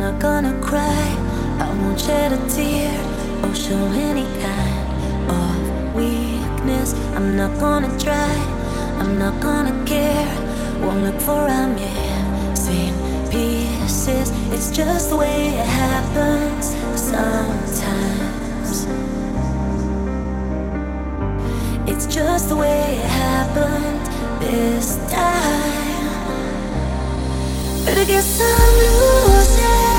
Not gonna cry. I won't shed a tear or show any kind of weakness. I'm not gonna try. I'm not gonna care. Won't look for a missing pieces. It's just the way it happens sometimes. It's just the way it happened this time. But I guess I'm losing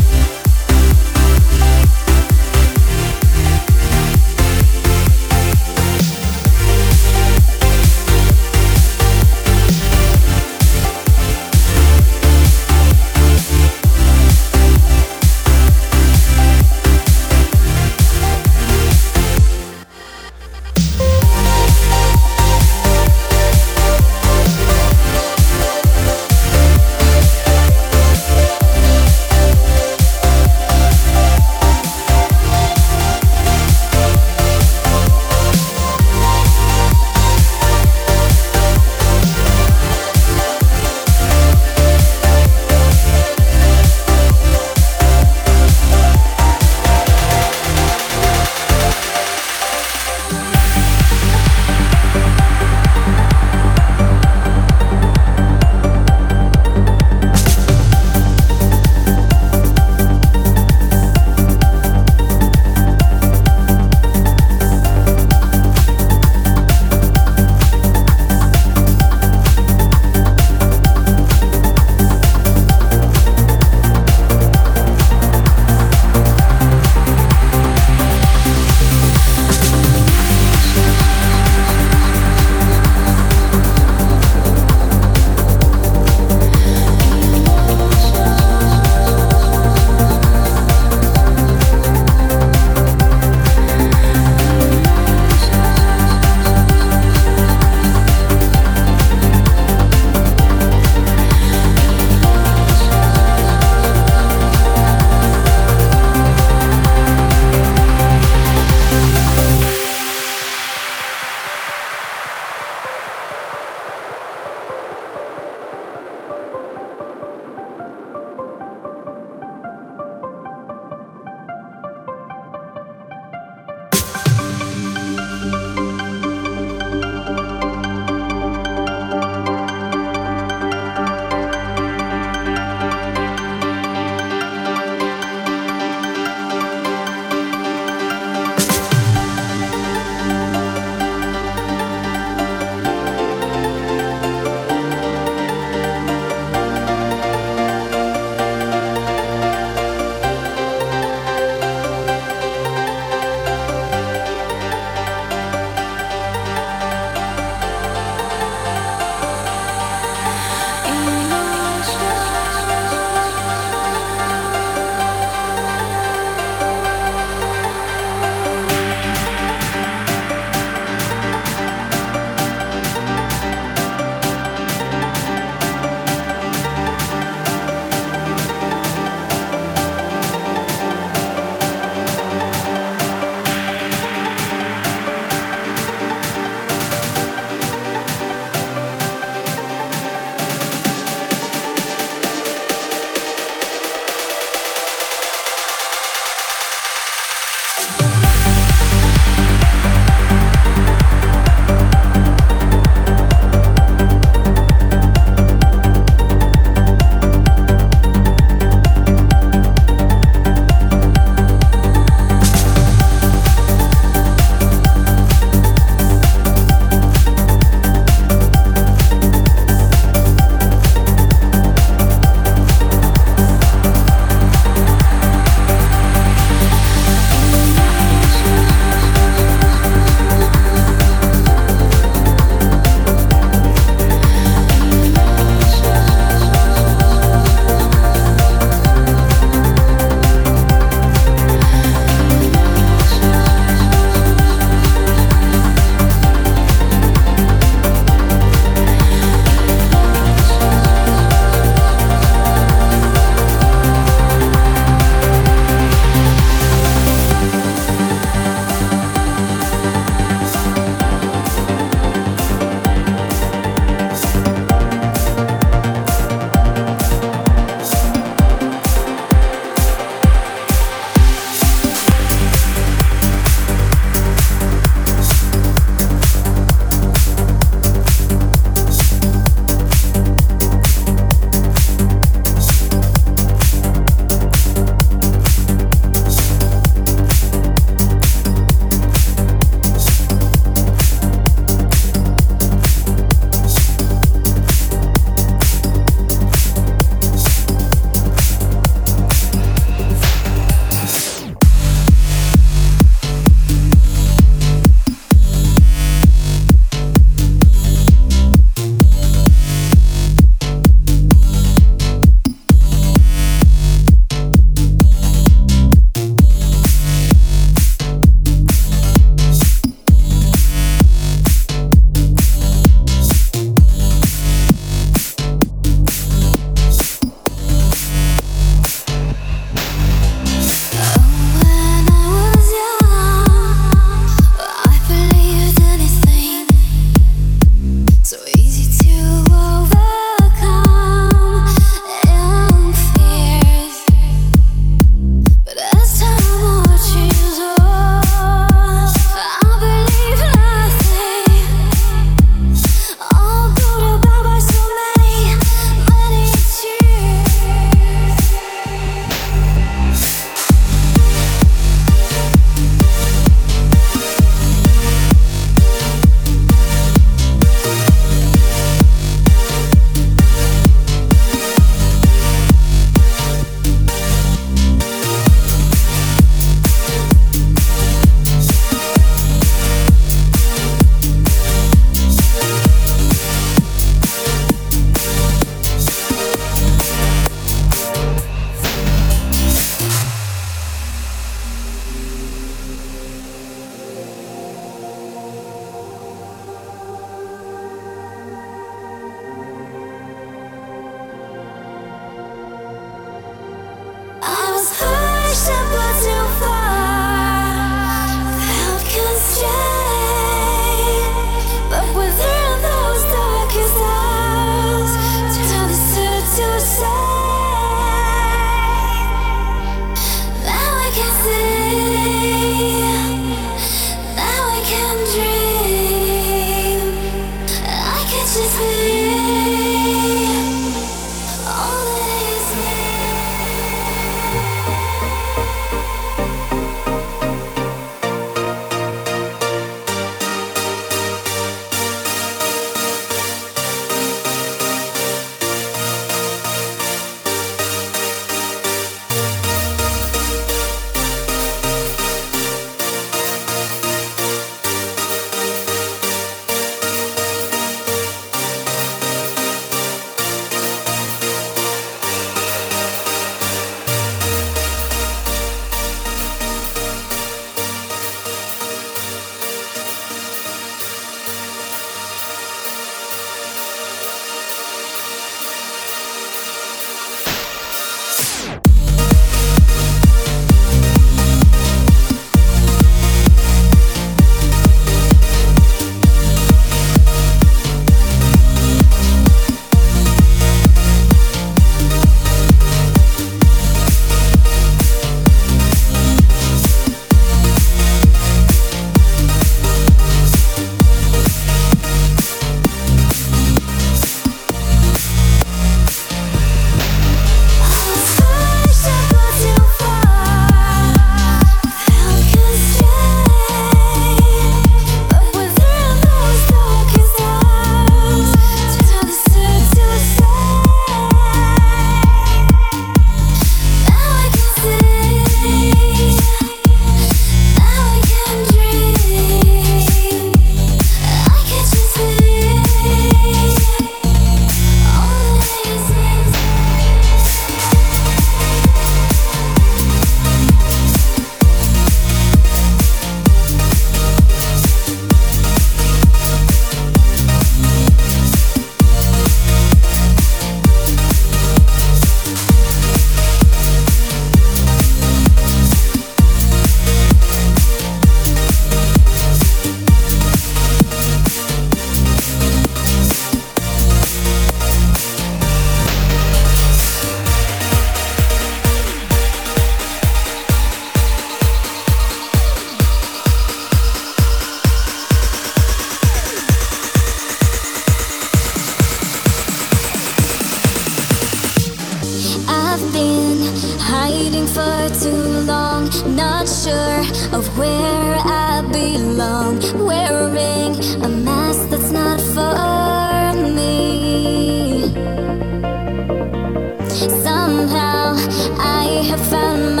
Somehow. I have found myself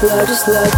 just